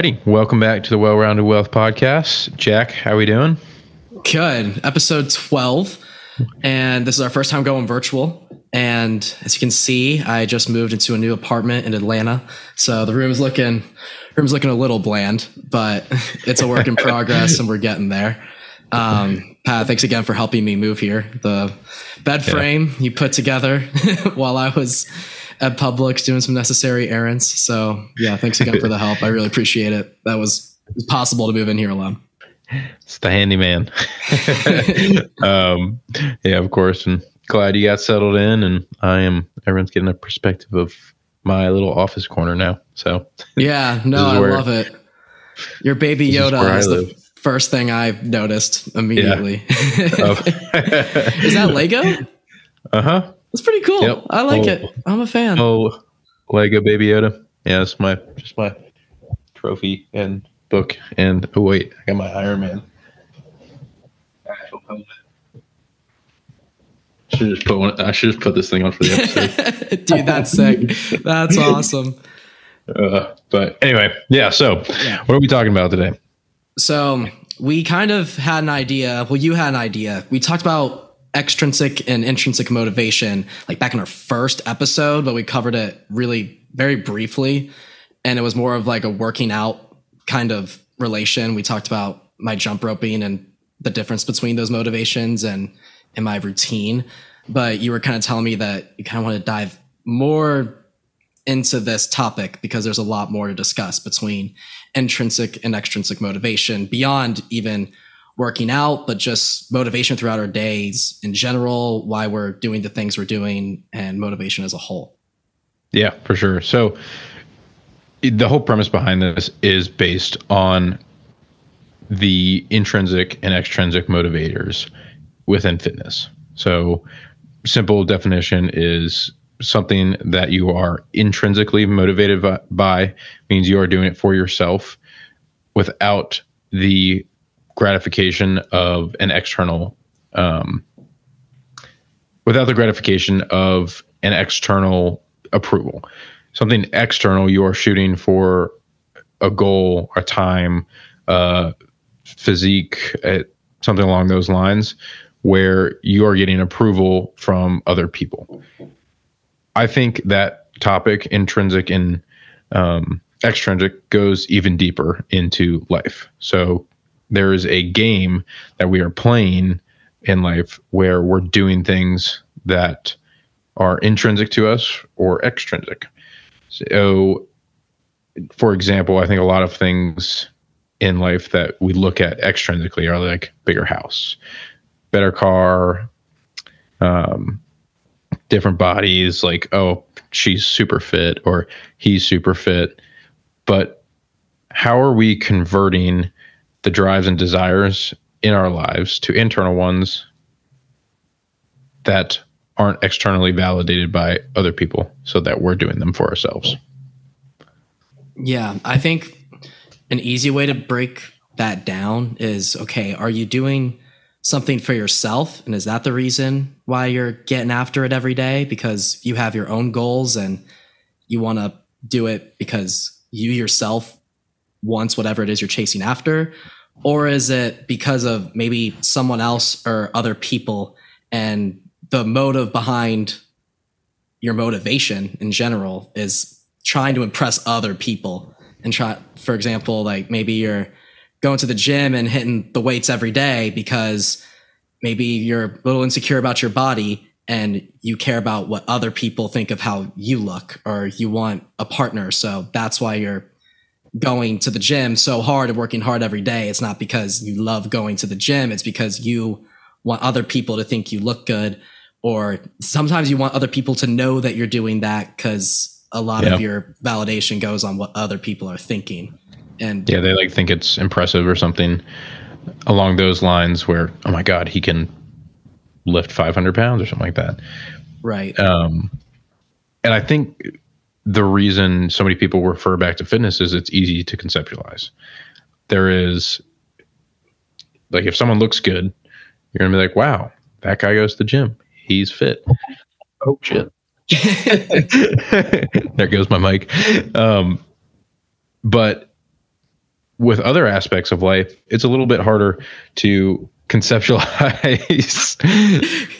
righty. Welcome back to the Well Rounded Wealth Podcast. Jack, how are we doing? Good. Episode 12. And this is our first time going virtual. And as you can see, I just moved into a new apartment in Atlanta. So the room is looking room's looking a little bland, but it's a work in progress and we're getting there. Um, Pat, thanks again for helping me move here. The bed frame yeah. you put together while I was at Publix doing some necessary errands. So yeah, thanks again for the help. I really appreciate it. That was possible to move in here alone. It's the handyman. um, yeah, of course. And glad you got settled in and I am everyone's getting a perspective of my little office corner now. So Yeah, no, I love it. Your baby Yoda is, is the first thing I noticed immediately. Yeah. Oh. is that Lego? Uh-huh. That's pretty cool. Yep. I like oh, it. I'm a fan. Oh, Lego Baby Yoda. Yeah, it's my just my trophy and book. And oh wait, I got my Iron Man Should just put one. I should just put this thing on for the episode. Dude, that's sick. That's awesome. Uh, but anyway, yeah. So, yeah. what are we talking about today? So we kind of had an idea. Well, you had an idea. We talked about extrinsic and intrinsic motivation like back in our first episode, but we covered it really very briefly. And it was more of like a working out kind of relation. We talked about my jump roping and the difference between those motivations and in my routine. But you were kind of telling me that you kind of want to dive more into this topic because there's a lot more to discuss between intrinsic and extrinsic motivation beyond even working out, but just motivation throughout our days in general, why we're doing the things we're doing, and motivation as a whole. Yeah, for sure. So the whole premise behind this is based on the intrinsic and extrinsic motivators within fitness. So simple definition is something that you are intrinsically motivated by means you are doing it for yourself without the gratification of an external um, without the gratification of an external approval. Something external you are shooting for a goal a time uh, physique uh, something along those lines where you are getting approval from other people. I think that topic intrinsic and um, extrinsic goes even deeper into life. So there is a game that we are playing in life where we're doing things that are intrinsic to us or extrinsic. So, for example, I think a lot of things in life that we look at extrinsically are like bigger house, better car, um, different bodies, like, oh, she's super fit or he's super fit. But how are we converting the drives and desires in our lives to internal ones that aren't externally validated by other people so that we're doing them for ourselves. Yeah, I think an easy way to break that down is okay, are you doing something for yourself? And is that the reason why you're getting after it every day? Because you have your own goals and you want to do it because you yourself wants whatever it is you're chasing after? Or is it because of maybe someone else or other people and the motive behind your motivation in general is trying to impress other people and try for example like maybe you're going to the gym and hitting the weights every day because maybe you're a little insecure about your body and you care about what other people think of how you look or you want a partner so that's why you're going to the gym so hard and working hard every day. It's not because you love going to the gym. It's because you want other people to think you look good. Or sometimes you want other people to know that you're doing that because a lot yeah. of your validation goes on what other people are thinking. And yeah, they like think it's impressive or something along those lines where, oh my God, he can lift 500 pounds or something like that. Right. Um, and I think the reason so many people refer back to fitness is it's easy to conceptualize. There is like if someone looks good, you're gonna be like, wow, that guy goes to the gym. He's fit. Oh shit. there goes my mic. Um, but with other aspects of life, it's a little bit harder to conceptualize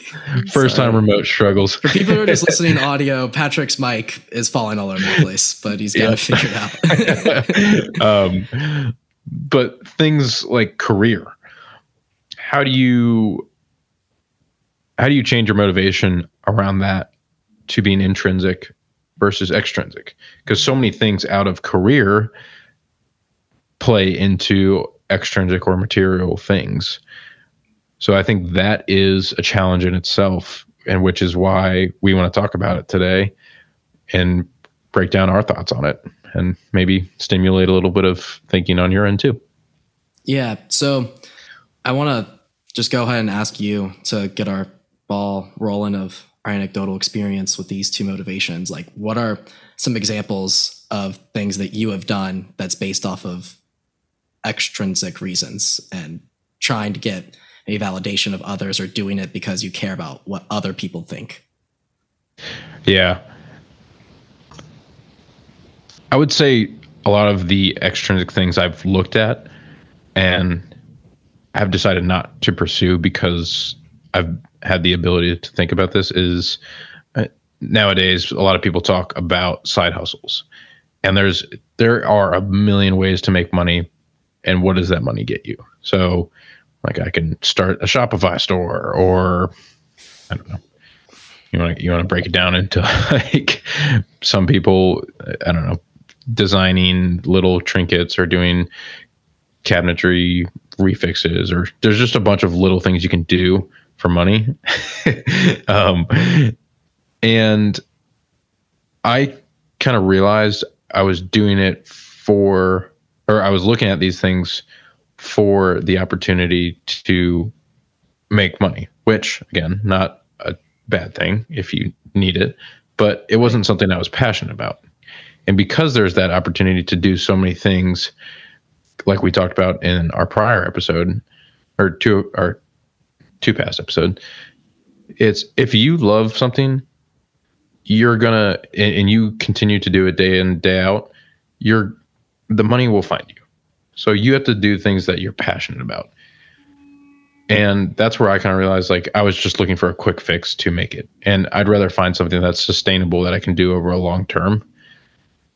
first time remote struggles. For people who are just listening audio, Patrick's mic is falling all over the place, but he's got to yeah. figure it out. um, but things like career, how do you how do you change your motivation around that to being intrinsic versus extrinsic? Because so many things out of career play into extrinsic or material things. So I think that is a challenge in itself, and which is why we want to talk about it today and break down our thoughts on it and maybe stimulate a little bit of thinking on your end too. Yeah. So I want to just go ahead and ask you to get our ball rolling of our anecdotal experience with these two motivations. Like, what are some examples of things that you have done that's based off of extrinsic reasons and trying to get a validation of others or doing it because you care about what other people think? Yeah. I would say a lot of the extrinsic things I've looked at and have decided not to pursue because I've had the ability to think about this is uh, nowadays a lot of people talk about side hustles and there's there are a million ways to make money and what does that money get you so like i can start a shopify store or i don't know you want to you want to break it down into like some people i don't know designing little trinkets or doing cabinetry refixes or there's just a bunch of little things you can do for money. um, and I kind of realized I was doing it for, or I was looking at these things for the opportunity to make money, which again, not a bad thing if you need it, but it wasn't something I was passionate about. And because there's that opportunity to do so many things, like we talked about in our prior episode, or two, our two past episode, it's if you love something, you're gonna and, and you continue to do it day in day out, you're the money will find you. So you have to do things that you're passionate about. And that's where I kind of realized like I was just looking for a quick fix to make it. And I'd rather find something that's sustainable that I can do over a long term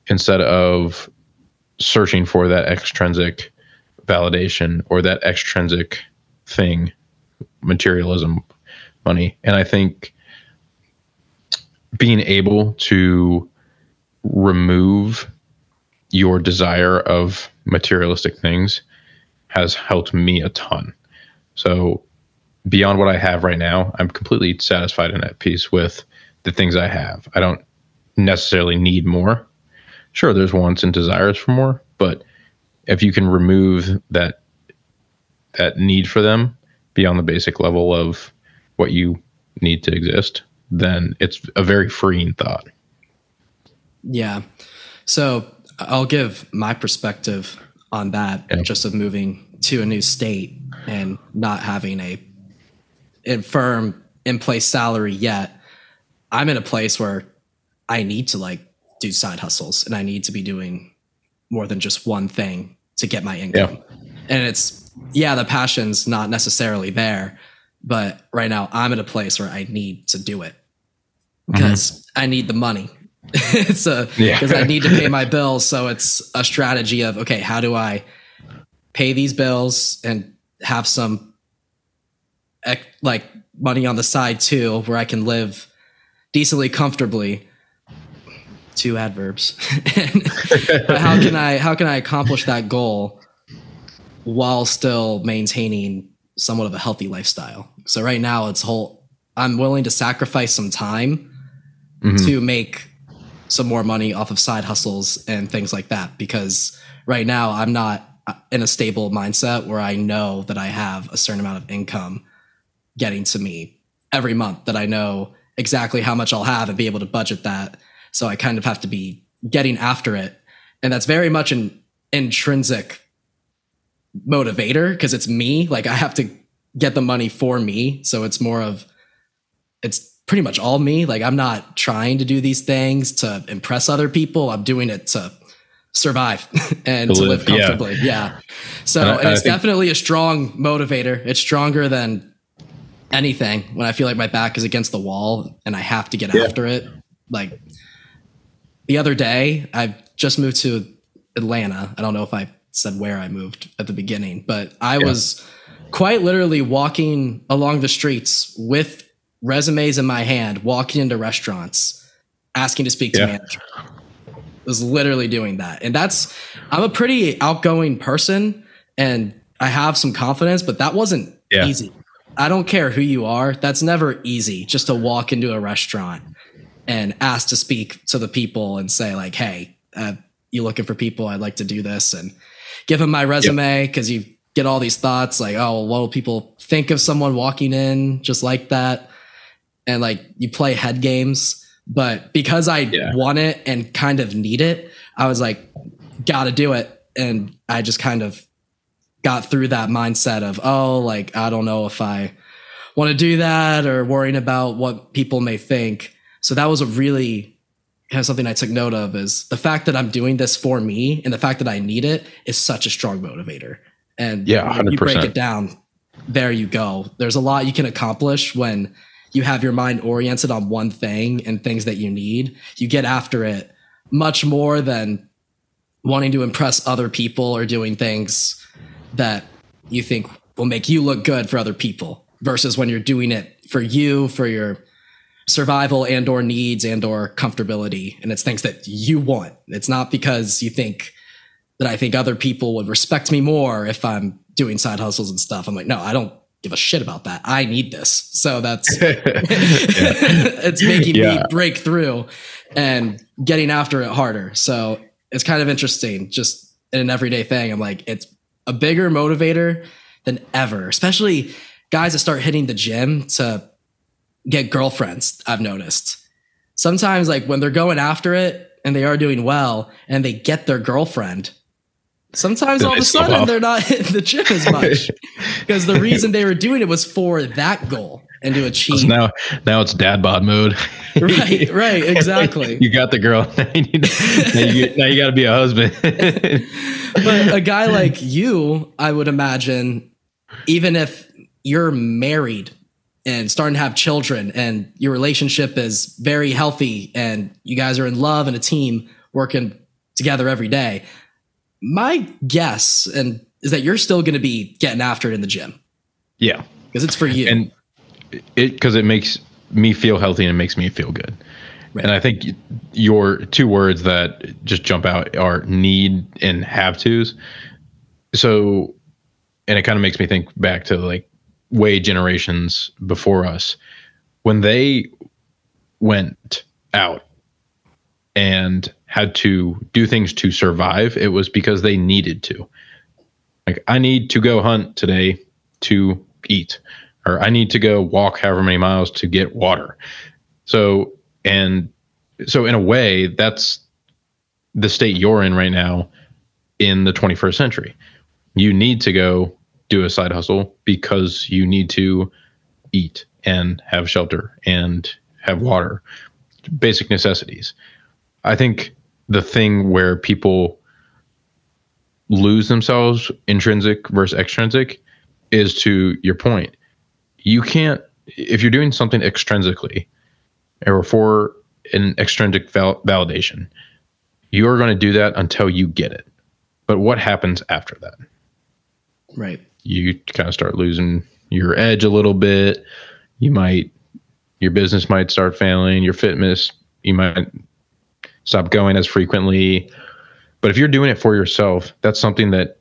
instead of searching for that extrinsic validation or that extrinsic thing materialism money. And I think being able to remove your desire of materialistic things has helped me a ton. So beyond what I have right now, I'm completely satisfied and at peace with the things I have. I don't necessarily need more. Sure, there's wants and desires for more, but if you can remove that that need for them beyond the basic level of what you need to exist, then it's a very freeing thought. Yeah. So I'll give my perspective on that, just of moving to a new state and not having a firm in place salary yet. I'm in a place where I need to like do side hustles and I need to be doing more than just one thing to get my income. And it's yeah, the passion's not necessarily there, but right now I'm at a place where I need to do it because mm-hmm. I need the money. it's a because yeah. I need to pay my bills. So it's a strategy of okay, how do I pay these bills and have some like money on the side too, where I can live decently comfortably. Two adverbs. but how can I how can I accomplish that goal while still maintaining somewhat of a healthy lifestyle. So right now it's whole I'm willing to sacrifice some time mm-hmm. to make some more money off of side hustles and things like that because right now I'm not in a stable mindset where I know that I have a certain amount of income getting to me every month that I know exactly how much I'll have and be able to budget that. So I kind of have to be getting after it. And that's very much an intrinsic motivator because it's me. Like I have to get the money for me. So it's more of, it's pretty much all me. Like I'm not trying to do these things to impress other people. I'm doing it to survive and to, to live, live, comfortably. Yeah. yeah. So and, I, and it's definitely a strong motivator. It's stronger than anything when I feel like my back is against the wall and I have to get yeah. after it. Like the other day, I just moved to Atlanta. I don't know if I said where I moved at the beginning, but I yeah. was quite literally walking along the streets with resumes in my hand, walking into restaurants, asking to speak to yeah. manager. was literally doing that. And that's I'm a pretty outgoing person and I have some confidence, but that wasn't yeah. easy. I don't care who you are. That's never easy just to walk into a restaurant and ask to speak to the people and say like, "Hey, uh, you looking for people? I'd like to do this." And give them my resume because yep. you get all these thoughts like, "Oh, what will people think of someone walking in just like that?" And like you play head games, but because I yeah. want it and kind of need it, I was like, "Got to do it." And I just kind of got through that mindset of, oh, like, I don't know if I want to do that or worrying about what people may think. So that was a really kind of something I took note of is the fact that I'm doing this for me and the fact that I need it is such a strong motivator. And yeah, 100%. you break it down, there you go. There's a lot you can accomplish when you have your mind oriented on one thing and things that you need. You get after it much more than wanting to impress other people or doing things that you think will make you look good for other people versus when you're doing it for you for your survival and or needs and or comfortability and it's things that you want it's not because you think that i think other people would respect me more if i'm doing side hustles and stuff i'm like no i don't give a shit about that i need this so that's it's making yeah. me break through and getting after it harder so it's kind of interesting just in an everyday thing i'm like it's a bigger motivator than ever, especially guys that start hitting the gym to get girlfriends. I've noticed sometimes, like when they're going after it and they are doing well and they get their girlfriend, sometimes all of a sudden they're not hitting the gym as much because the reason they were doing it was for that goal and to achieve. Now, now it's dad bod mode. right, right, exactly. you got the girl. now you, now you got to be a husband. but a guy like you, I would imagine, even if you're married and starting to have children and your relationship is very healthy and you guys are in love and a team working together every day, my guess and is that you're still going to be getting after it in the gym. Yeah. Because it's for you. And it because it makes me feel healthy and it makes me feel good. Right. And I think your two words that just jump out are need and have tos. So, and it kind of makes me think back to like way generations before us when they went out and had to do things to survive, it was because they needed to. Like, I need to go hunt today to eat or I need to go walk however many miles to get water. So, and so in a way, that's the state you're in right now in the 21st century. You need to go do a side hustle because you need to eat and have shelter and have water, basic necessities. I think the thing where people lose themselves, intrinsic versus extrinsic, is to your point. You can't if you're doing something extrinsically or for an extrinsic val- validation you are going to do that until you get it. But what happens after that? Right. You kind of start losing your edge a little bit. You might your business might start failing your fitness you might stop going as frequently but if you're doing it for yourself that's something that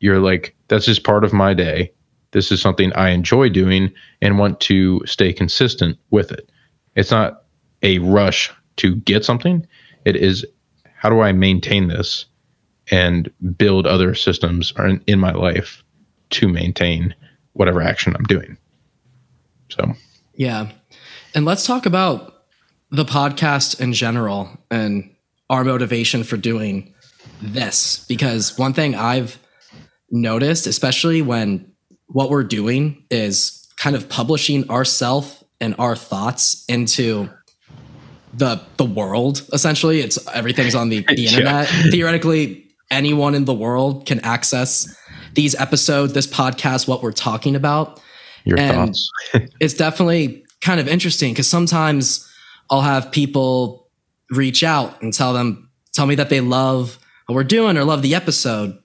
you're like that's just part of my day this is something I enjoy doing and want to stay consistent with it. It's not a rush to get something. It is how do I maintain this and build other systems in my life to maintain whatever action I'm doing. So, yeah. And let's talk about the podcast in general and our motivation for doing this because one thing I've noticed, especially when what we're doing is kind of publishing ourself and our thoughts into the the world essentially. It's everything's on the, the internet. Yeah. Theoretically, anyone in the world can access these episodes, this podcast, what we're talking about. Your and thoughts. it's definitely kind of interesting because sometimes I'll have people reach out and tell them, tell me that they love what we're doing or love the episode.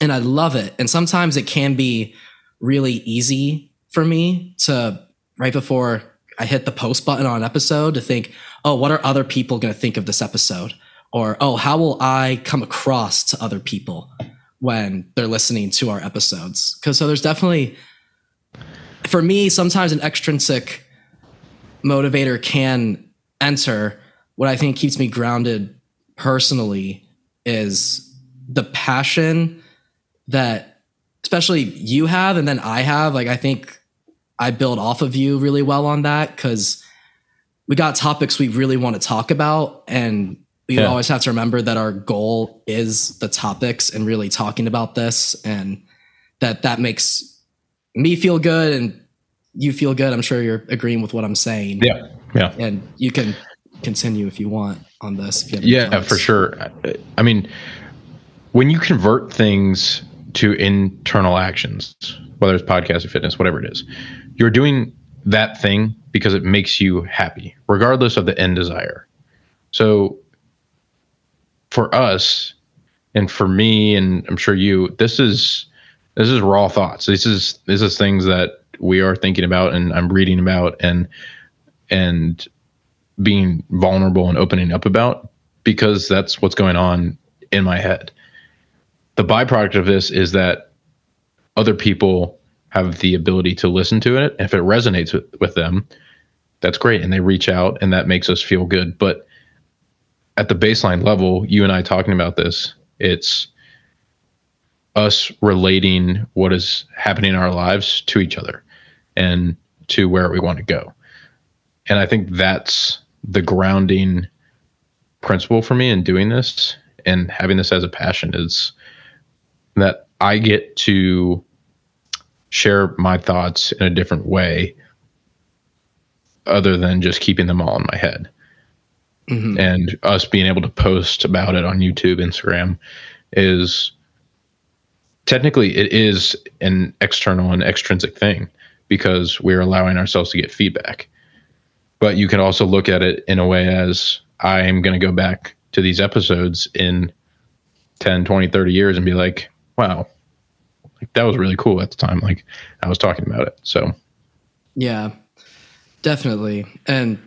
And I love it. And sometimes it can be really easy for me to, right before I hit the post button on an episode, to think, oh, what are other people going to think of this episode? Or, oh, how will I come across to other people when they're listening to our episodes? Because so there's definitely, for me, sometimes an extrinsic motivator can enter. What I think keeps me grounded personally is the passion that especially you have and then I have. Like I think I build off of you really well on that because we got topics we really want to talk about and we yeah. always have to remember that our goal is the topics and really talking about this and that that makes me feel good and you feel good. I'm sure you're agreeing with what I'm saying. Yeah. Yeah. And you can continue if you want on this. yeah, for sure. I mean, when you convert things to internal actions, whether it's podcast or fitness, whatever it is, you're doing that thing because it makes you happy, regardless of the end desire. So for us, and for me, and I'm sure you, this is this is raw thoughts. This is this is things that we are thinking about and I'm reading about and and being vulnerable and opening up about because that's what's going on in my head. The byproduct of this is that other people have the ability to listen to it. If it resonates with, with them, that's great. And they reach out and that makes us feel good. But at the baseline level, you and I talking about this, it's us relating what is happening in our lives to each other and to where we want to go. And I think that's the grounding principle for me in doing this and having this as a passion is that I get to share my thoughts in a different way other than just keeping them all in my head. Mm-hmm. And us being able to post about it on YouTube, Instagram is technically it is an external and extrinsic thing because we're allowing ourselves to get feedback. But you can also look at it in a way as I am going to go back to these episodes in 10, 20, 30 years and be like, wow, like that was really cool at the time. Like I was talking about it. So, yeah, definitely. And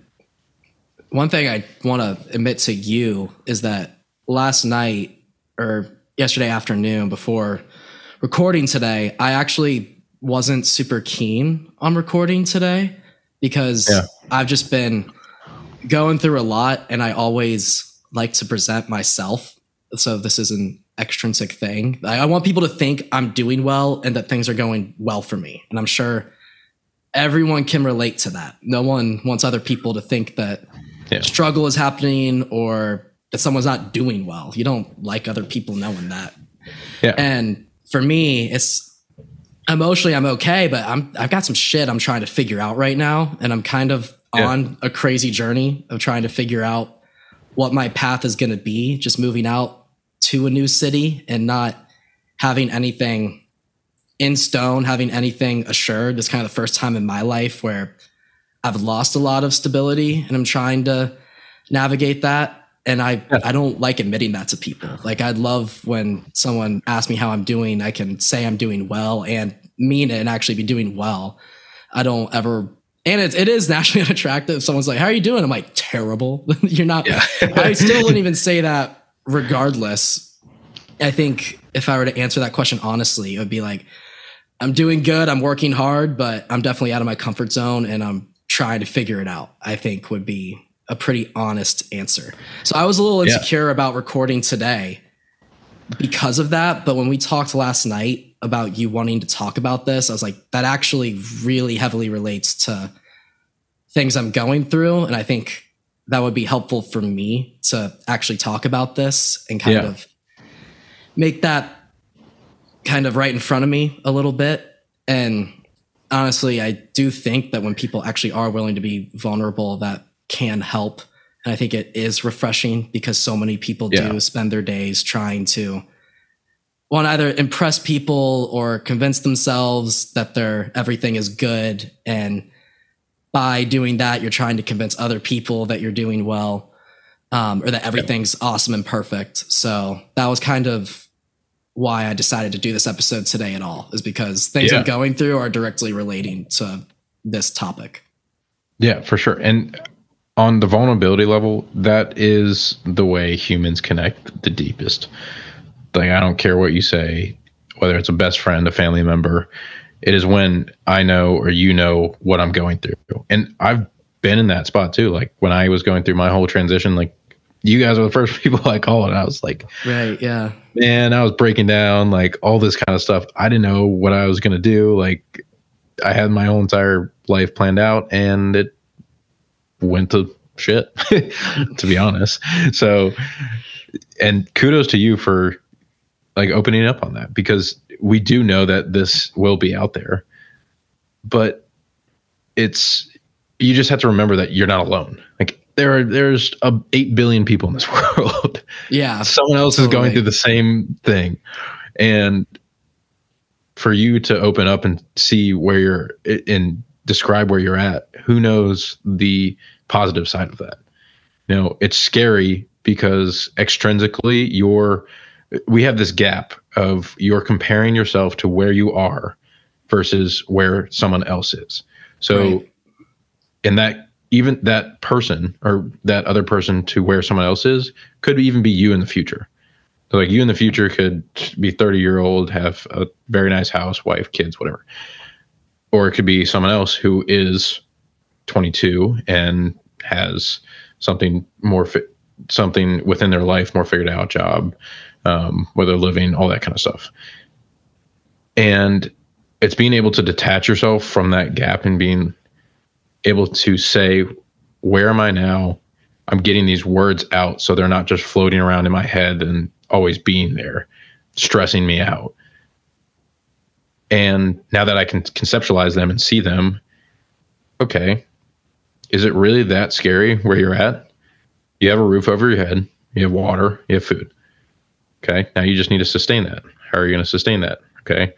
one thing I want to admit to you is that last night or yesterday afternoon before recording today, I actually wasn't super keen on recording today because yeah. I've just been going through a lot and I always like to present myself. So this is an extrinsic thing. I, I want people to think I'm doing well and that things are going well for me. And I'm sure everyone can relate to that. No one wants other people to think that yeah. struggle is happening or that someone's not doing well. You don't like other people knowing that. Yeah. And for me, it's emotionally I'm okay, but I'm I've got some shit I'm trying to figure out right now, and I'm kind of yeah. on a crazy journey of trying to figure out what my path is going to be. Just moving out to a new city and not having anything in stone, having anything assured. It's kind of the first time in my life where I've lost a lot of stability, and I'm trying to navigate that and I I don't like admitting that to people. Like I'd love when someone asks me how I'm doing, I can say I'm doing well and mean it and actually be doing well. I don't ever and it, it is naturally unattractive. Someone's like, "How are you doing?" I'm like, "Terrible." You're not. Yeah. I still wouldn't even say that. Regardless, I think if I were to answer that question honestly, it would be like, "I'm doing good. I'm working hard, but I'm definitely out of my comfort zone, and I'm trying to figure it out." I think would be a pretty honest answer. So I was a little insecure yeah. about recording today because of that. But when we talked last night about you wanting to talk about this, I was like, that actually really heavily relates to things I'm going through. And I think that would be helpful for me to actually talk about this and kind yeah. of make that kind of right in front of me a little bit. And honestly, I do think that when people actually are willing to be vulnerable, that can help And I think it is refreshing because so many people Yeah. do spend their days trying to want to either impress people or convince themselves that their everything is good. And by doing that, you're trying to convince other people that you're doing well um, or that everything's awesome and perfect. So that was kind of why I decided to do this episode today at all, is because things Yeah. I'm going through are directly relating to this topic. Yeah, for sure. And on the vulnerability level, that is the way humans connect the deepest. Like, I don't care what you say, whether it's a best friend, a family member, it is when I know or you know what I'm going through. And I've been in that spot too. Like, when I was going through my whole transition, like, you guys were the first people I called, and I was like, Right. Yeah. man, I was breaking down like all this kind of stuff. I didn't know what I was gonna do. Like I had my whole entire life planned out and it went to shit, to be honest. So and kudos to you for like opening up on that because we do know that this will be out there. But it's you just have to remember that you're not alone. Like there are there's uh, 8 billion people in this world Yeah. someone else is going through the same thing and for you to open up and see where you're and describe where you're at who knows the positive side of that you know it's scary because extrinsically you're we have this gap of you're comparing yourself to where you are versus where someone else is so Right. and that even that person or that other person to where someone else is could even be you in the future. So like you in the future could be 30 year old, have a very nice house, wife, kids, whatever. Or it could be someone else who is 22 and has something more fit, something within their life more figured out, job, um, where they're living, all that kind of stuff. And it's being able to detach yourself from that gap and being able to say, where am I now? I'm getting these words out so they're not just floating around in my head and always being there, stressing me out. And now that I can conceptualize them and see them, okay, is it really that scary where you're at? You have a roof over your head, you have water, you have food. Okay, now you just need to sustain that. How are you going to sustain that? Okay,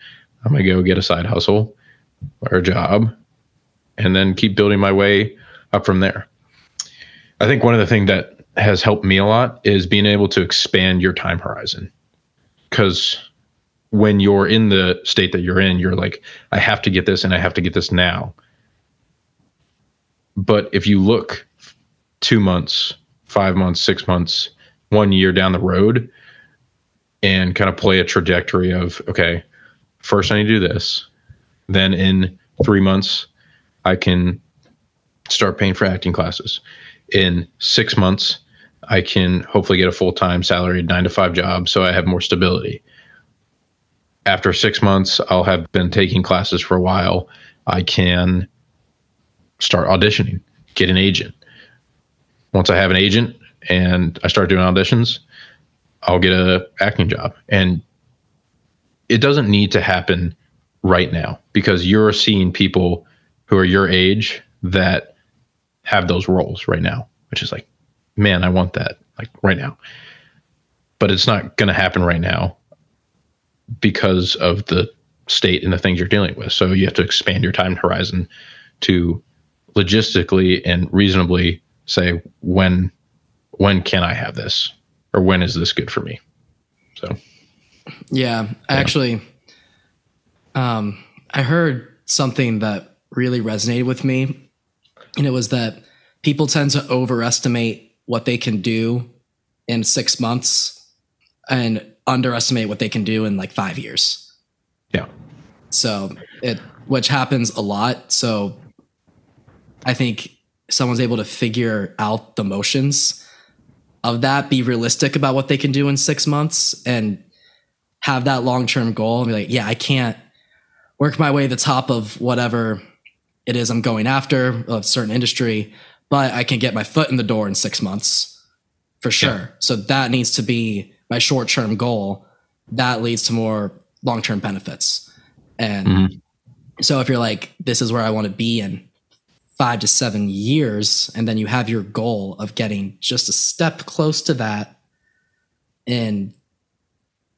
I'm going to go get a side hustle or a job and then keep building my way up from there. I think one of the things that has helped me a lot is being able to expand your time horizon. Because when you're in the state that you're in, you're like, I have to get this and I have to get this now. But if you look two months, five months, six months, one year down the road and kind of play a trajectory of, okay, first I need to do this. Then in three months, I can start paying for acting classes. In six months, I can hopefully get a full time salaried nine to five job so I have more stability. After six months, I'll have been taking classes for a while. I can start auditioning, get an agent. Once I have an agent and I start doing auditions, I'll get a acting job. And it doesn't need to happen right now because you're seeing people who are your age that have those roles right now, which is like, man, I want that like right now. But it's not going to happen right now because of the state and the things you're dealing with. So you have to expand your time horizon to logistically and reasonably say when when can I have this or when is this good for me? So Yeah, actually, um, I heard something that really resonated with me, and it was that people tend to overestimate what they can do in six months and underestimate what they can do in like five years. yeah. So it, which happens a lot. So I think someone's able to figure out the motions of that, be realistic about what they can do in six months, and have that long term goal and be like, yeah, I can't work my way to the top of whatever it is I'm going after of certain industry, but I can get my foot in the door in six months for sure. Yeah. So that needs to be my short term goal. That leads to more long term benefits. And Mhm. so if you're like, this is where I want to be in five to seven years, and then you have your goal of getting just a step close to that in,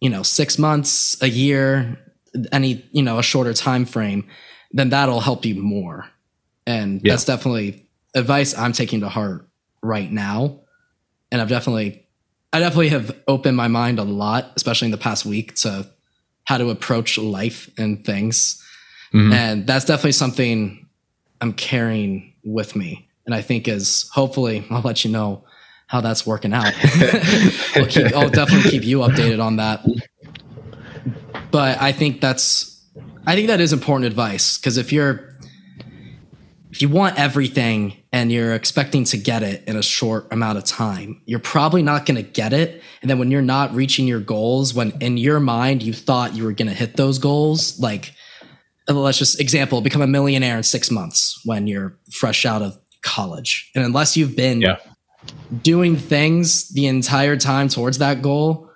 you know, six months, a year, any, you know, a shorter time frame, then that'll help you more. And yeah. that's definitely advice I'm taking to heart right now. And I've definitely, I definitely have opened my mind a lot, especially in the past week, to how to approach life and things. Mm-hmm. And that's definitely something I'm carrying with me. And I think is hopefully I'll let you know how that's working out. we'll keep, I'll definitely keep you updated on that. But I think that's I think that is important advice because if you're if you want everything and you're expecting to get it in a short amount of time, you're probably not going to get it. And then when you're not reaching your goals, when in your mind you thought you were going to hit those goals, like let's just example, become a millionaire in six months when you're fresh out of college. And unless you've been yeah. doing things the entire time towards that goal,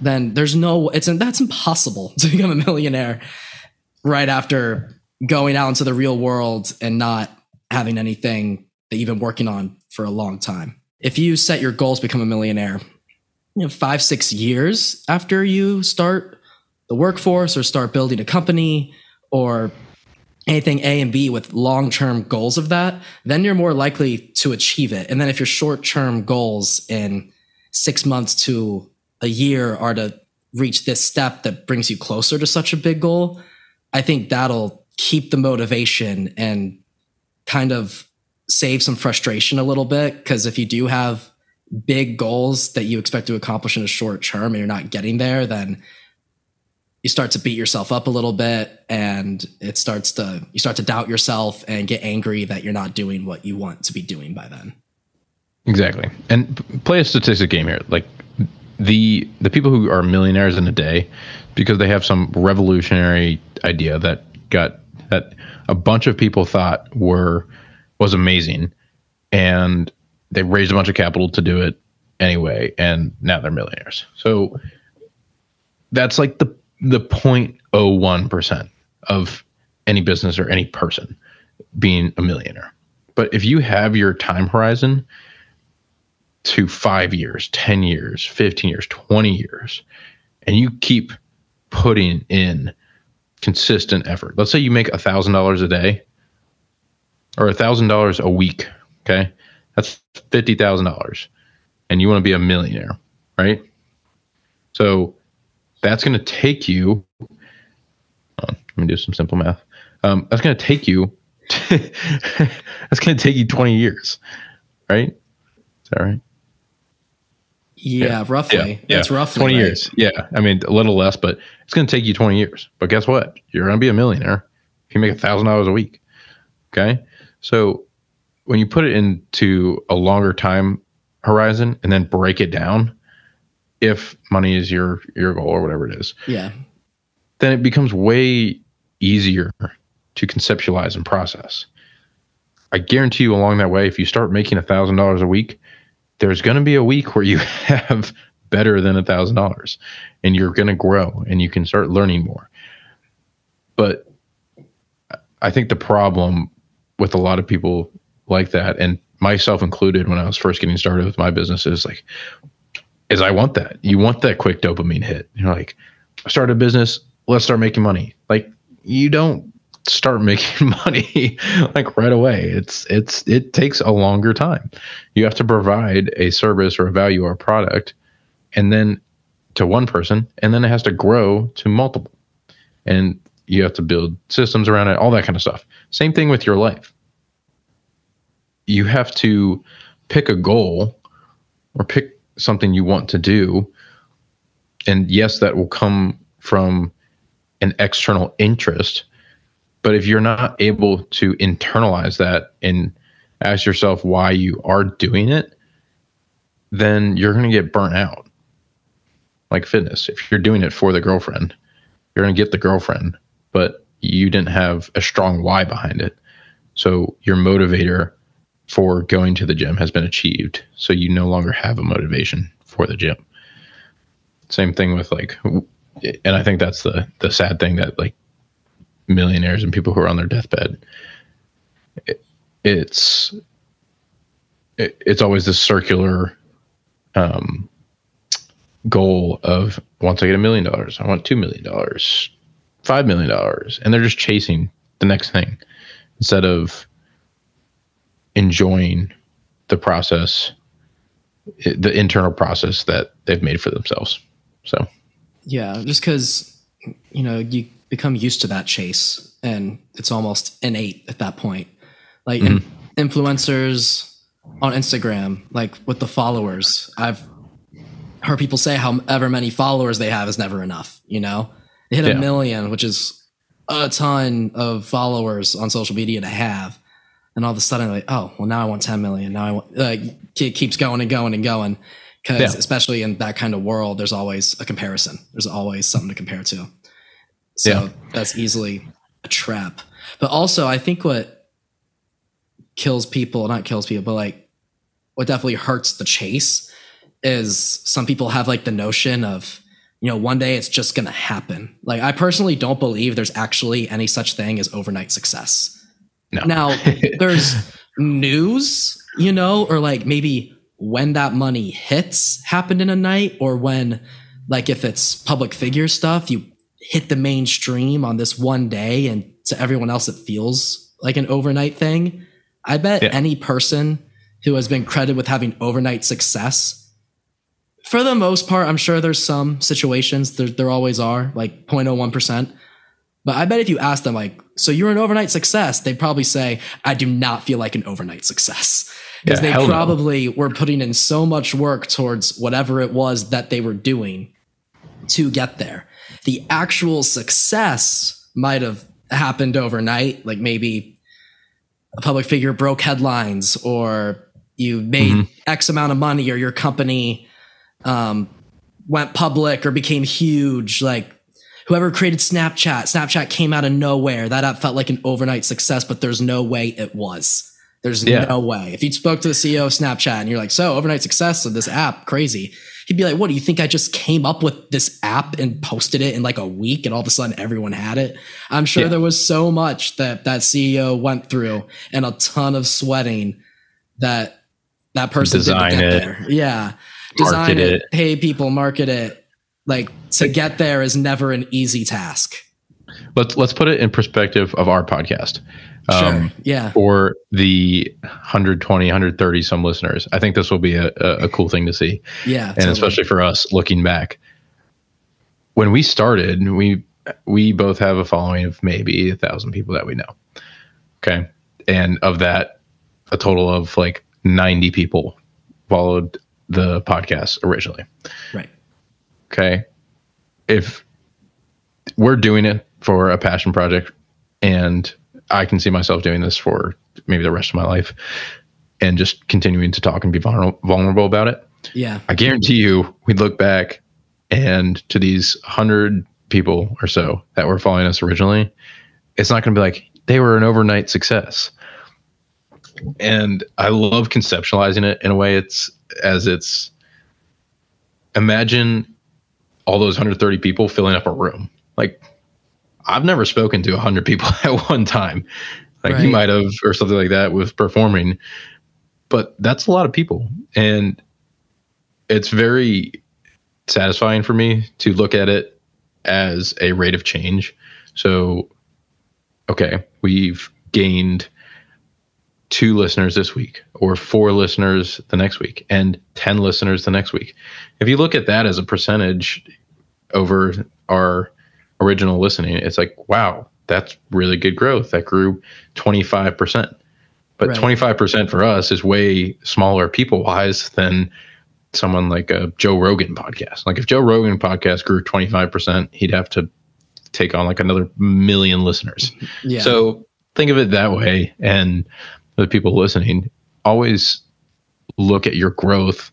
then there's no, it's, that's impossible to become a millionaire right after going out into the real world and not having anything that you've been working on for a long time. If you set your goals become a millionaire, you know, five, six years after you start the workforce or start building a company or anything A and B with long term goals of that, then you're more likely to achieve it. And then if your short term goals in six months to a year are to reach this step that brings you closer to such a big goal, I think that'll keep the motivation and kind of save some frustration a little bit. Because if you do have big goals that you expect to accomplish in a short term and you're not getting there, then you start to beat yourself up a little bit and it starts to you start to doubt yourself and get angry that you're not doing what you want to be doing by then exactly and play a statistic game here like the the people who are millionaires in a day because they have some revolutionary idea that got that a bunch of people thought were was amazing and they raised a bunch of capital to do it anyway and now they're millionaires. So that's like the the 0.01% of any business or any person being a millionaire. But if you have your time horizon to 5 years 10 years 15 years 20 years and you keep putting in consistent effort. Let's say you make a thousand dollars a day or a thousand dollars a week. Okay. That's fifty thousand dollars. And you want to be a millionaire, right? So that's going to take you. Let me do some simple math. Um, that's going to take you. that's going to take you 20 years, right? Is that right? Yeah, yeah. roughly. Yeah, yeah. It's roughly 20 right. years. Yeah. I mean, a little less, but it's going to take you 20 years. But guess what? You're going to be a millionaire if you make a thousand dollars a week. Okay. So when you put it into a longer time horizon and then break it down, if money is your your goal or whatever it is, yeah, then it becomes way easier to conceptualize and process. I guarantee you, along that way, if you start making a thousand dollars a week, there's going to be a week where you have better than a thousand dollars and you're going to grow and you can start learning more. But i think the problem with a lot of people like that and myself included when i was first getting started with my business is like is i want that. You want that quick dopamine hit. You're like start a business. Let's start making money. Like you don't start making money like right away. It's it's it takes a longer time. You have to provide a service or a value or a product and then to one person and then it has to grow to multiple. And you have to build systems around it, all that kind of stuff. Same thing with your life. You have to pick a goal or pick something you want to do. And yes, that will come from an external interest but if you're not able to internalize that and ask yourself why you are doing it, then you're going to get burnt out. Like fitness, if you're doing it for the girlfriend, you're going to get the girlfriend, but you didn't have a strong why behind it. So your motivator for going to the gym has been achieved. So you no longer have a motivation for the gym. Same thing with like, and I think that's the the sad thing that like millionaires and people who are on their deathbed it's it, it's always this circular um, goal of once I get a million dollars, I want two million dollars, five million dollars, and they're just chasing the next thing instead of enjoying the process, the internal process that they've made for themselves. So, yeah, just because you know you become used to that chase, and it's almost innate at that point. Like mm-hmm. in, influencers on Instagram, like with the followers, I've heard people say however many followers they have is never enough. You know, they hit yeah. a million, which is a ton of followers on social media to have and all of a sudden like oh well now i want 10 million now i want like it keeps going and going and going because yeah. especially in that kind of world there's always a comparison there's always something to compare to so yeah. that's easily a trap but also i think what kills people not kills people but like what definitely hurts the chase is some people have like the notion of you know one day it's just going to happen like i personally don't believe there's actually any such thing as overnight success no. Now, there's news, you know, or like maybe when that money hits happened in a night, or when, like, if it's public figure stuff, you hit the mainstream on this one day, and to everyone else, it feels like an overnight thing. I bet yeah. any person who has been credited with having overnight success, for the most part, I'm sure there's some situations, there, there always are, like 0.01%. But I bet if you ask them, like, so you're an overnight success, they'd probably say, I do not feel like an overnight success. Because yeah, they probably no. were putting in so much work towards whatever it was that they were doing to get there. The actual success might have happened overnight, like maybe a public figure broke headlines or you made mm-hmm. X amount of money or your company um, went public or became huge. Like whoever created Snapchat, Snapchat came out of nowhere. That app felt like an overnight success, but there's no way it was. There's yeah. no way. If you spoke to the CEO of Snapchat and you're like, so overnight success of this app, crazy. He'd be like, what do you think I just came up with this app and posted it in like a week and all of a sudden everyone had it? I'm sure yeah. there was so much that that CEO went through and a ton of sweating that that person Design didn't get it. there. Yeah. Design it, it, pay people, market it, like to get there is never an easy task. Let's let's put it in perspective of our podcast. Um, sure. Yeah. For the 120, 130 some listeners, I think this will be a, a, a cool thing to see. Yeah. And totally. especially for us looking back, when we started, we we both have a following of maybe a thousand people that we know. Okay. And of that, a total of like 90 people followed the podcast originally. Right okay, if we're doing it for a passion project and I can see myself doing this for maybe the rest of my life and just continuing to talk and be vulnerable, about it. Yeah. I guarantee you, we'd look back and to these hundred people or so that were following us originally, it's not going to be like they were an overnight success. And I love conceptualizing it in a way it's as it's imagine all those 130 people filling up a room. Like I've never spoken to a 100 people at one time. Like right. you might have or something like that with performing. But that's a lot of people and it's very satisfying for me to look at it as a rate of change. So okay, we've gained two listeners this week or four listeners the next week and 10 listeners the next week. If you look at that as a percentage over our original listening, it's like, wow, that's really good growth. That grew 25%. But right. 25% for us is way smaller people wise than someone like a Joe Rogan podcast. Like if Joe Rogan podcast grew 25%, he'd have to take on like another million listeners. Yeah. So think of it that way. And the people listening, always look at your growth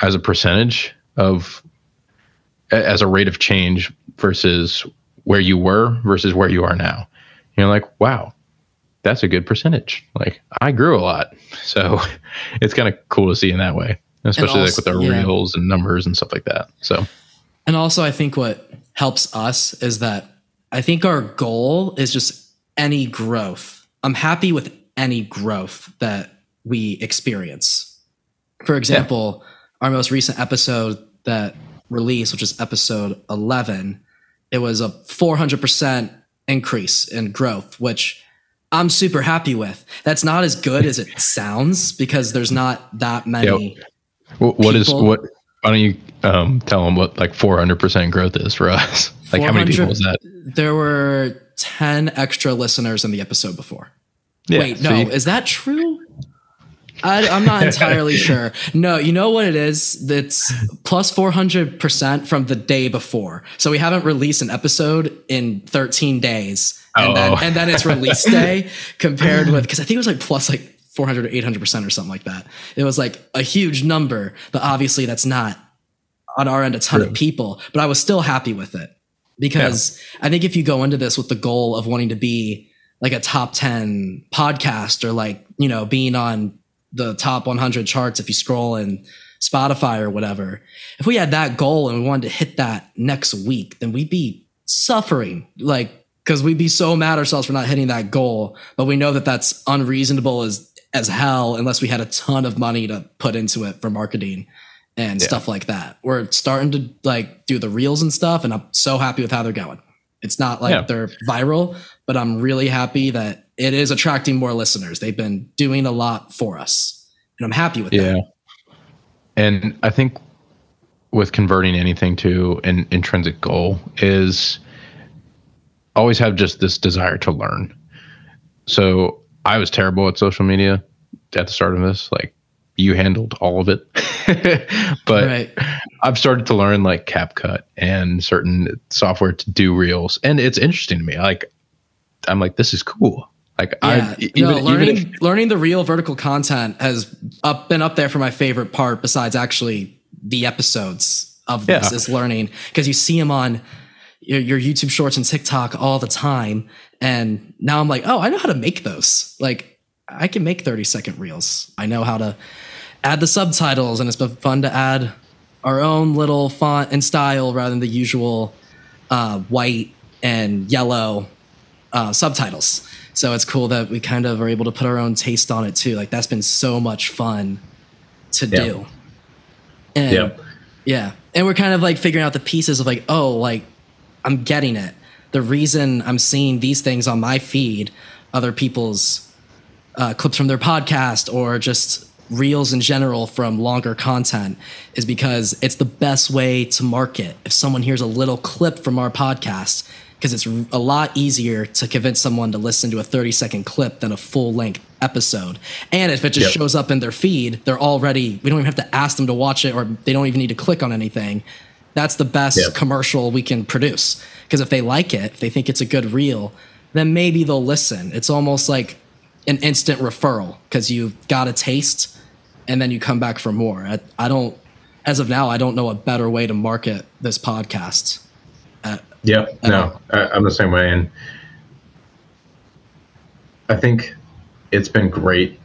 as a percentage of as a rate of change versus where you were versus where you are now. You're like, wow, that's a good percentage. Like I grew a lot. So it's kind of cool to see in that way, especially also, like with our yeah. reels and numbers and stuff like that. So, and also I think what helps us is that I think our goal is just any growth. I'm happy with any growth that we experience. For example, yeah. our most recent episode that released, which is episode 11, it was a 400% increase in growth, which I'm super happy with. That's not as good as it sounds because there's not that many. Yep. What is what? Why don't you um, tell them what like 400% growth is for us? like how many people was that? There were 10 extra listeners in the episode before. Yeah, Wait, no, is that true? I, am not entirely sure. No, you know what it is? That's plus 400% from the day before. So we haven't released an episode in 13 days. And, oh. then, and then it's release day compared with, because I think it was like plus like 400 or 800% or something like that. It was like a huge number, but obviously that's not on our end a ton True. of people, but I was still happy with it because yeah. I think if you go into this with the goal of wanting to be like a top 10 podcast or like, you know, being on the top 100 charts if you scroll in Spotify or whatever, if we had that goal and we wanted to hit that next week, then we'd be suffering like because we'd be so mad ourselves for not hitting that goal. But we know that that's unreasonable as as hell unless we had a ton of money to put into it for marketing and yeah. stuff like that. We're starting to like do the reels and stuff, and I'm so happy with how they're going. It's not like yeah. they're viral, but I'm really happy that it is attracting more listeners. They've been doing a lot for us, and I'm happy with yeah. that. And I think with converting anything to an intrinsic goal is always have just this desire to learn. So I was terrible at social media at the start of this. Like you handled all of it. but right. I've started to learn like CapCut and certain software to do reels. And it's interesting to me. Like I'm like, this is cool. Like yeah. I even, no, learning if, learning the real vertical content has up been up there for my favorite part besides actually the episodes of this yeah. is learning because you see them on your, your YouTube shorts and TikTok all the time. And now I'm like, oh, I know how to make those. Like I can make 30 second reels. I know how to add the subtitles, and it's been fun to add our own little font and style rather than the usual uh, white and yellow uh, subtitles. So it's cool that we kind of are able to put our own taste on it too. Like that's been so much fun to yeah. do. And yeah. yeah. And we're kind of like figuring out the pieces of like, oh, like I'm getting it. The reason I'm seeing these things on my feed, other people's uh, clips from their podcast or just reels in general from longer content is because it's the best way to market. If someone hears a little clip from our podcast, because it's a lot easier to convince someone to listen to a 30 second clip than a full length episode. And if it just yep. shows up in their feed, they're already, we don't even have to ask them to watch it or they don't even need to click on anything. That's the best yep. commercial we can produce. Because if they like it, if they think it's a good reel, then maybe they'll listen. It's almost like an instant referral because you've got a taste and then you come back for more. I, I, don't, as of now, I don't know a better way to market this podcast. Yeah, no, I, I'm the same way. And I think it's been great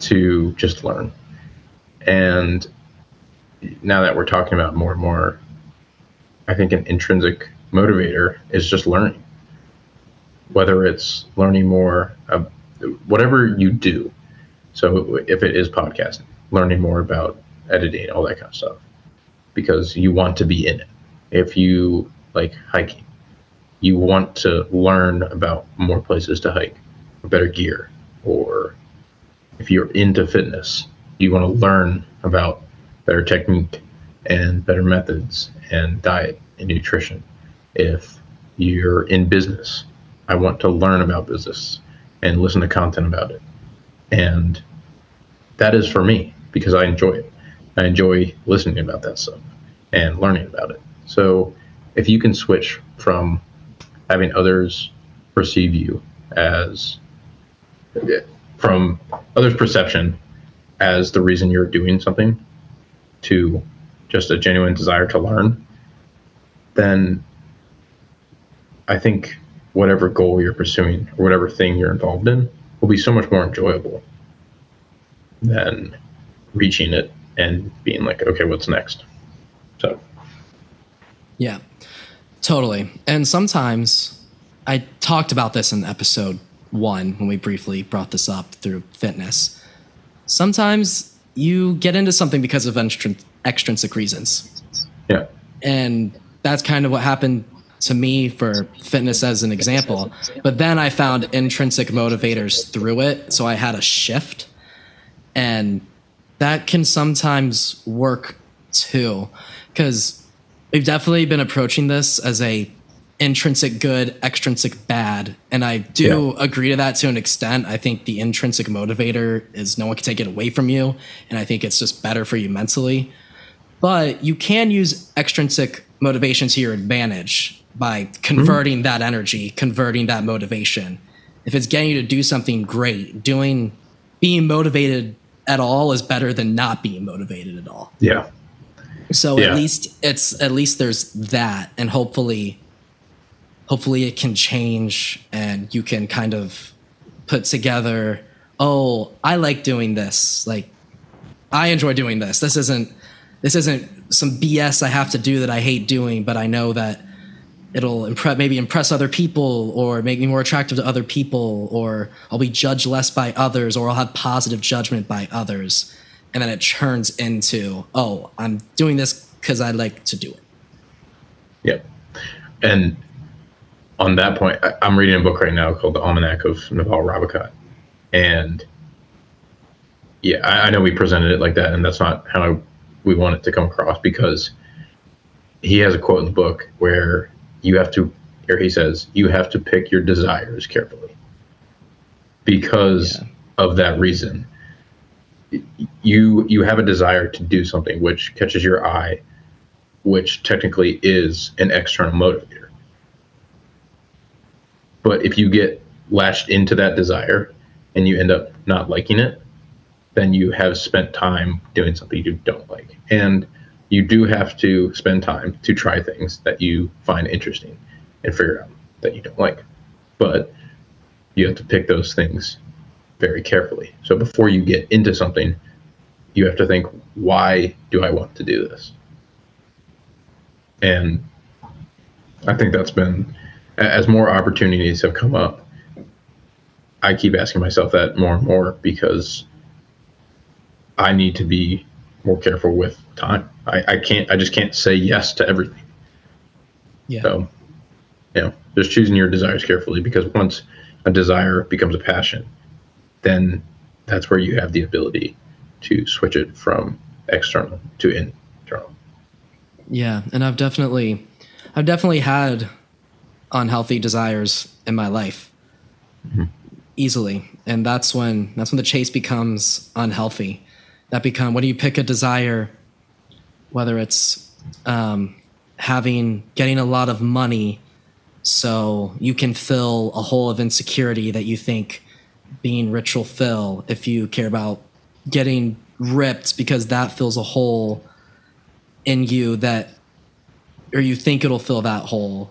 to just learn. And now that we're talking about more and more, I think an intrinsic motivator is just learning. Whether it's learning more, uh, whatever you do, so if it is podcasting, learning more about editing, all that kind of stuff, because you want to be in it. If you like hiking, you want to learn about more places to hike, better gear, or if you're into fitness, you want to learn about better technique and better methods and diet and nutrition. If you're in business, I want to learn about business and listen to content about it. And that is for me because I enjoy it. I enjoy listening about that stuff and learning about it. So if you can switch from having others perceive you as from others' perception as the reason you're doing something to just a genuine desire to learn, then I think whatever goal you're pursuing or whatever thing you're involved in will be so much more enjoyable than reaching it and being like, okay, what's next? So, yeah, totally. And sometimes I talked about this in episode one when we briefly brought this up through fitness. Sometimes you get into something because of extrinsic reasons. Yeah. And that's kind of what happened to me for fitness as an example. But then I found intrinsic motivators through it. So I had a shift. And that can sometimes work too. Because we've definitely been approaching this as a intrinsic good, extrinsic bad. And I do yeah. agree to that to an extent. I think the intrinsic motivator is no one can take it away from you. And I think it's just better for you mentally. But you can use extrinsic motivation to your advantage by converting mm-hmm. that energy, converting that motivation. If it's getting you to do something great, doing being motivated at all is better than not being motivated at all. Yeah. So yeah. at least it's at least there's that and hopefully hopefully it can change and you can kind of put together oh i like doing this. Like i enjoy doing this. This isn't this isn't some bs i have to do that i hate doing but i know that it'll impress maybe impress other people or make me more attractive to other people or i'll be judged less by others or i'll have positive judgment by others and then it turns into oh i'm doing this because i like to do it yep and on that point, I, am reading a book right now called The Almanac of Naval Ravikant, and yeah, I, I, know we presented it like that, and that's not how I, we want it to come across because he has a quote in the book where you have to, here he says, you have to pick your desires carefully because yeah. of that reason. You you have a desire to do something which catches your eye, which technically is an external motivator but if you get latched into that desire and you end up not liking it, then you have spent time doing something you don't like. And you do have to spend time to try things that you find interesting and figure out that you don't like. But you have to pick those things very carefully. So before you get into something, you have to think, why do I want to do this? And I think that's been as more opportunities have come up, I keep asking myself that more and more because I need to be more careful with time. I, I can't, I just can't say yes to everything. Yeah. So, you know, just choosing your desires carefully because once a desire becomes a passion, then that's where you have the ability to switch it from external to internal. Yeah. And I've definitely, I've definitely had unhealthy desires in my life mm-hmm. easily and that's when that's when the chase becomes unhealthy that become when you pick a desire whether it's um, having getting a lot of money so you can fill a hole of insecurity that you think being ritual fill if you care about getting ripped because that fills a hole in you that or you think it'll fill that hole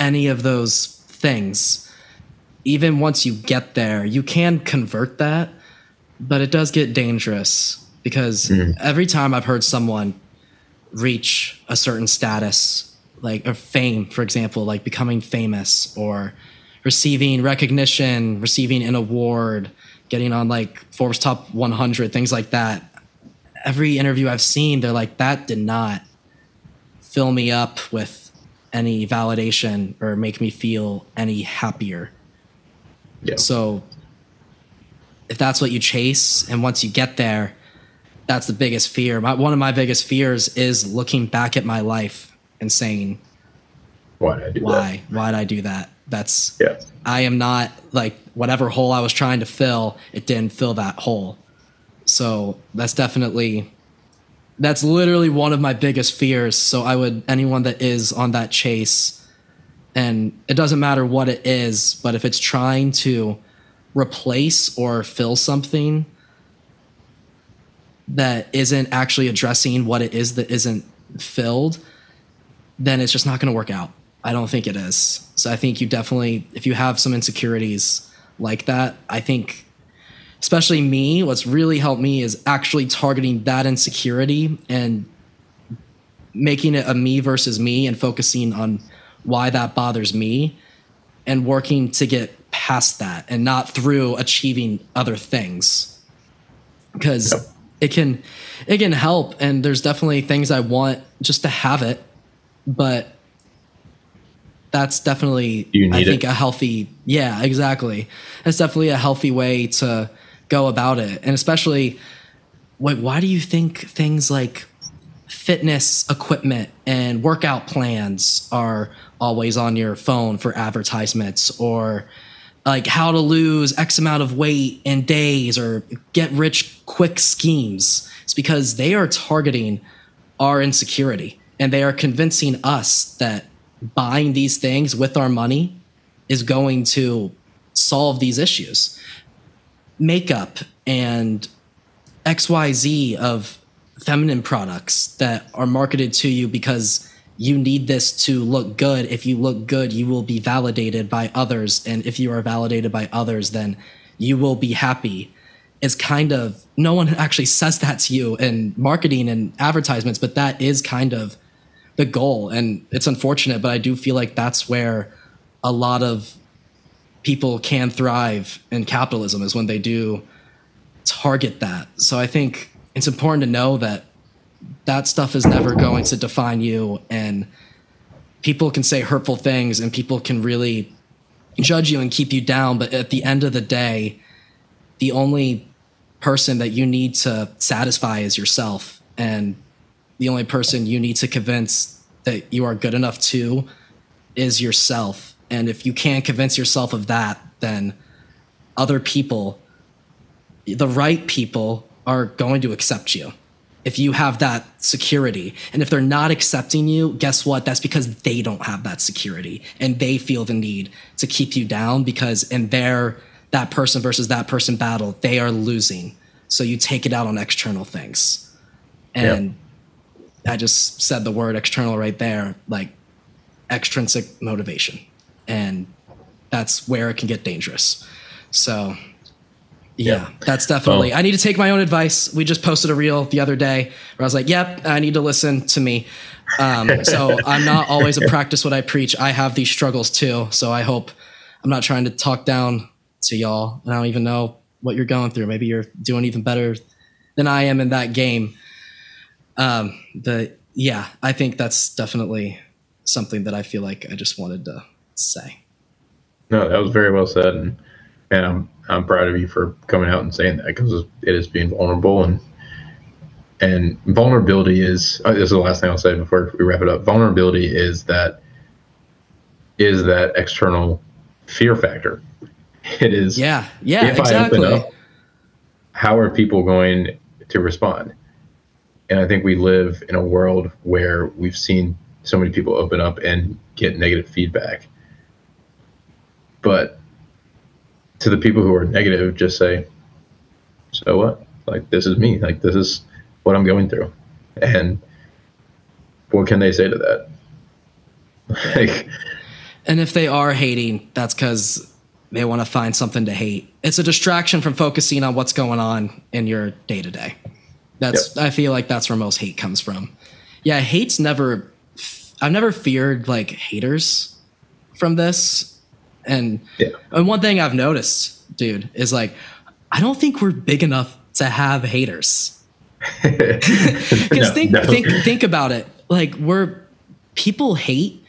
any of those things, even once you get there, you can convert that, but it does get dangerous because mm. every time I've heard someone reach a certain status, like a fame, for example, like becoming famous or receiving recognition, receiving an award, getting on like Forbes top 100, things like that. Every interview I've seen, they're like, that did not fill me up with any validation or make me feel any happier. Yeah. So if that's what you chase, and once you get there, that's the biggest fear. My, one of my biggest fears is looking back at my life and saying, "Why did I do why? that? Why did I do that?" That's yeah. I am not like whatever hole I was trying to fill. It didn't fill that hole. So that's definitely that's literally one of my biggest fears. So I would anyone that is on that chase, and it doesn't matter what it is, but if it's trying to replace or fill something that isn't actually addressing what it is that isn't filled, then it's just not going to work out. I don't think it is. So I think you definitely, if you have some insecurities like that, I think especially me, what's really helped me is actually targeting that insecurity and making it a me versus me and focusing on why that bothers me and working to get past that and not through achieving other things because yep. it can it can help and there's definitely things i want just to have it but that's definitely i think it. a healthy yeah exactly. That's definitely a healthy way to go about it. And especially like why do you think things like fitness equipment and workout plans are always on your phone for advertisements? Or like how to lose x amount of weight in days or get rich quick schemes? It's because they are targeting our insecurity and they are convincing us that buying these things with our money is going to solve these issues makeup and xyz of feminine products that are marketed to you because you need this to look good. If you look good, you will be validated by others. And if you are validated by others, then you will be happy. It's kind of, no one actually says that to you in marketing and advertisements, but that is kind of the goal. And it's unfortunate, but I do feel like that's where a lot of people can thrive in capitalism is when they do target that. So I think it's important to know that that stuff is never going to define you and people can say hurtful things and people can really judge you and keep you down but at the end of the day the only person that you need to satisfy is yourself and the only person you need to convince that you are good enough to is yourself and if you can't convince yourself of that then other people the right people are going to accept you if you have that security. And if they're not accepting you, guess what? That's because they don't have that security and they feel the need to keep you down because in their that person versus that person battle, they are losing. So you take it out on external things. And yep. I just said the word external right there, like extrinsic motivation. And that's where it can get dangerous. So yeah, that's definitely. I need to take my own advice. We just posted a reel the other day where I was like, "Yep, I need to listen to me." Um, so I'm not always a practice what I preach. I have these struggles too. So I hope I'm not trying to talk down to y'all. And I don't even know what you're going through. Maybe you're doing even better than I am in that game. Um, but yeah, I think that's definitely something that I feel like I just wanted to say. No, that was very well said, and, and I'm I'm proud of you for coming out and saying that because it is being vulnerable and and vulnerability is uh, this is the last thing I'll say before we wrap it up. Vulnerability is that is that external fear factor. It is yeah yeah if exactly. I open up, how are people going to respond? And I think we live in a world where we've seen so many people open up and get negative feedback. But to the people who are negative, just say, so what? Like, this is me. Like, this is what I'm going through. And what can they say to that? like, and if they are hating, that's because they want to find something to hate. It's a distraction from focusing on what's going on in your day to day. That's, yep. I feel like that's where most hate comes from. Yeah, hate's never, I've never feared like haters from this and yeah. and one thing I've noticed, dude, is like I don't think we're big enough to have haters. Because no, think no. think think about it. Like we're people hate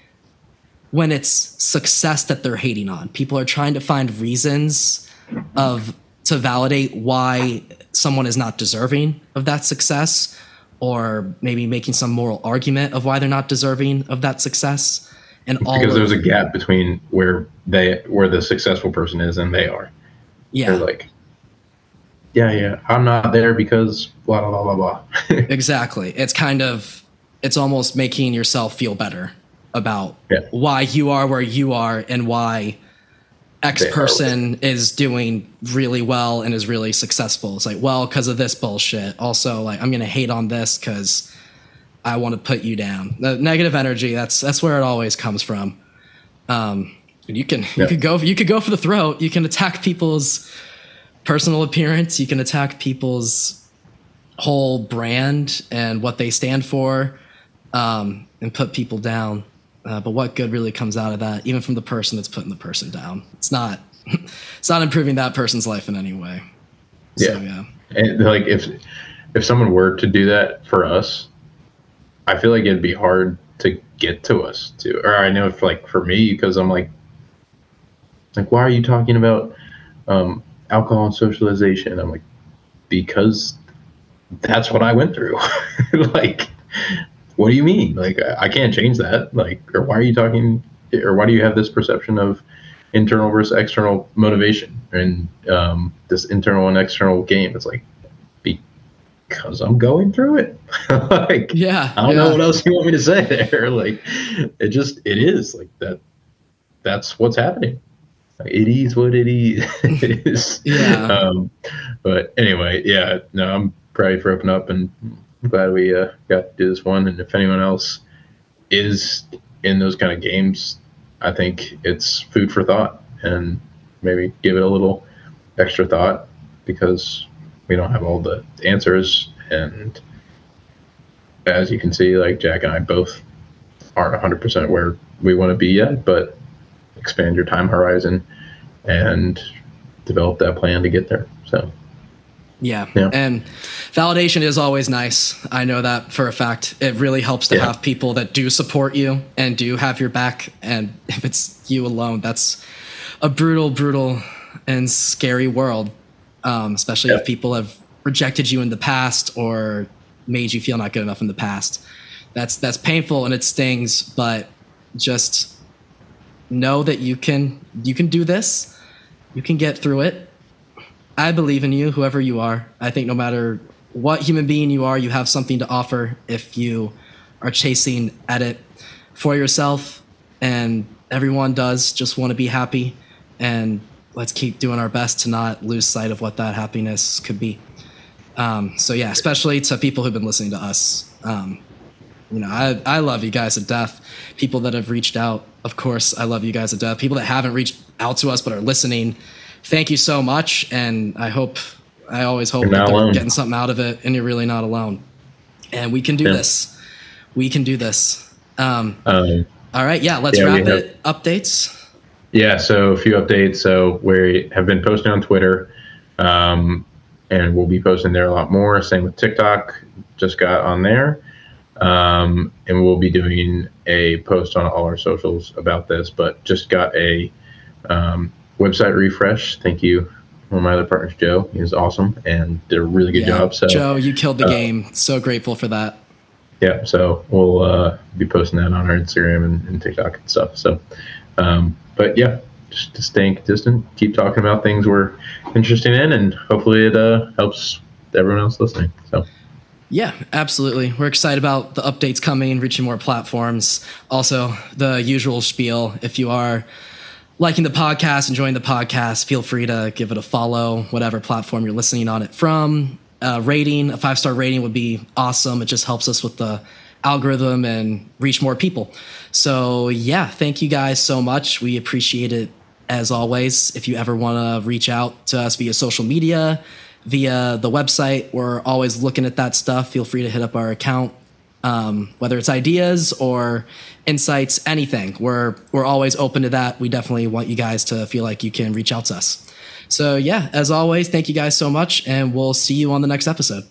when it's success that they're hating on. People are trying to find reasons of to validate why someone is not deserving of that success or maybe making some moral argument of why they're not deserving of that success and all because there's a gap between where they where the successful person is and they are. Yeah, They're like, yeah, yeah, I'm not there because blah blah blah blah blah. exactly. It's kind of it's almost making yourself feel better about yeah. why you are where you are and why X person is doing really well and is really successful. It's like, well, because of this bullshit. Also, like, I'm gonna hate on this because I want to put you down. The negative energy. That's that's where it always comes from. Um, you can yeah. you could go you could go for the throat. You can attack people's personal appearance. You can attack people's whole brand and what they stand for, um, and put people down. Uh, but what good really comes out of that, even from the person that's putting the person down? It's not. it's not improving that person's life in any way. Yeah. So, yeah. And like if if someone were to do that for us, I feel like it'd be hard to get to us too. Or I know if like for me because I'm like like why are you talking about um, alcohol and socialization? I'm like because that's what I went through. like what do you mean? Like I can't change that. Like or why are you talking or why do you have this perception of internal versus external motivation and um, this internal and external game? It's like because I'm going through it. like, yeah, I don't yeah. know what else you want me to say there. Like, it just, it is like that. That's what's happening. Like, it is what it is. yeah. Um, but anyway, yeah, no, I'm proud for opening up and I'm glad we uh, got to do this one. And if anyone else is in those kind of games, I think it's food for thought and maybe give it a little extra thought because we don't have all the answers and as you can see like jack and i both aren't 100% where we want to be yet but expand your time horizon and develop that plan to get there so yeah. yeah. And validation is always nice. I know that for a fact. It really helps to yeah. have people that do support you and do have your back. And if it's you alone, that's a brutal, brutal, and scary world um, especially yeah. if people have rejected you in the past or made you feel not good enough in the past. That's that's painful and it stings, but just know that you can you can do this. You can get through it. I believe in you, whoever you are. I think no matter what human being you are, you have something to offer if you are chasing at it for yourself and everyone does just want to be happy and let's keep doing our best to not lose sight of what that happiness could be. Um, so yeah, especially to people who've been listening to us. Um, you know, I, I love you guys to death. People that have reached out, of course, I love you guys to death. People that haven't reached out to us but are listening, thank you so much. And I hope, I always hope that they're alone. getting something out of it and you're really not alone. And we can do yeah. this. We can do this. Um, um, all right. Yeah. Let's yeah, wrap it. Have- updates. Yeah, so a few updates. So we have been posting on Twitter, um, and we'll be posting there a lot more. Same with TikTok. Just got on there, um, and we'll be doing a post on all our socials about this. But just got a um, website refresh. Thank you. One of my other partners, Joe, he was awesome and did a really good yeah, job. So Joe, you killed the uh, game. So grateful for that. Yeah, so we'll uh, be posting that on our Instagram and, and TikTok and stuff. So um, but yeah, just staying consistent, keep talking about things we're interested in, and hopefully it uh, helps everyone else listening. So. Yeah, absolutely. We're excited about the updates coming, reaching more platforms. Also, the usual spiel. If you are liking the podcast, enjoying the podcast, feel free to give it a follow, whatever platform you're listening on it from. A rating, a five star rating would be awesome. It just helps us with the algorithm and reach more people. So, yeah, thank you guys so much. We appreciate it as always. If you ever want to reach out to us via social media, via the website, we're always looking at that stuff. Feel free to hit up our account. Um, whether it's ideas or insights, anything, we're we're always open to that. We definitely want you guys to feel like you can reach out to us. So yeah, as always, thank you guys so much, and we'll see you on the next episode.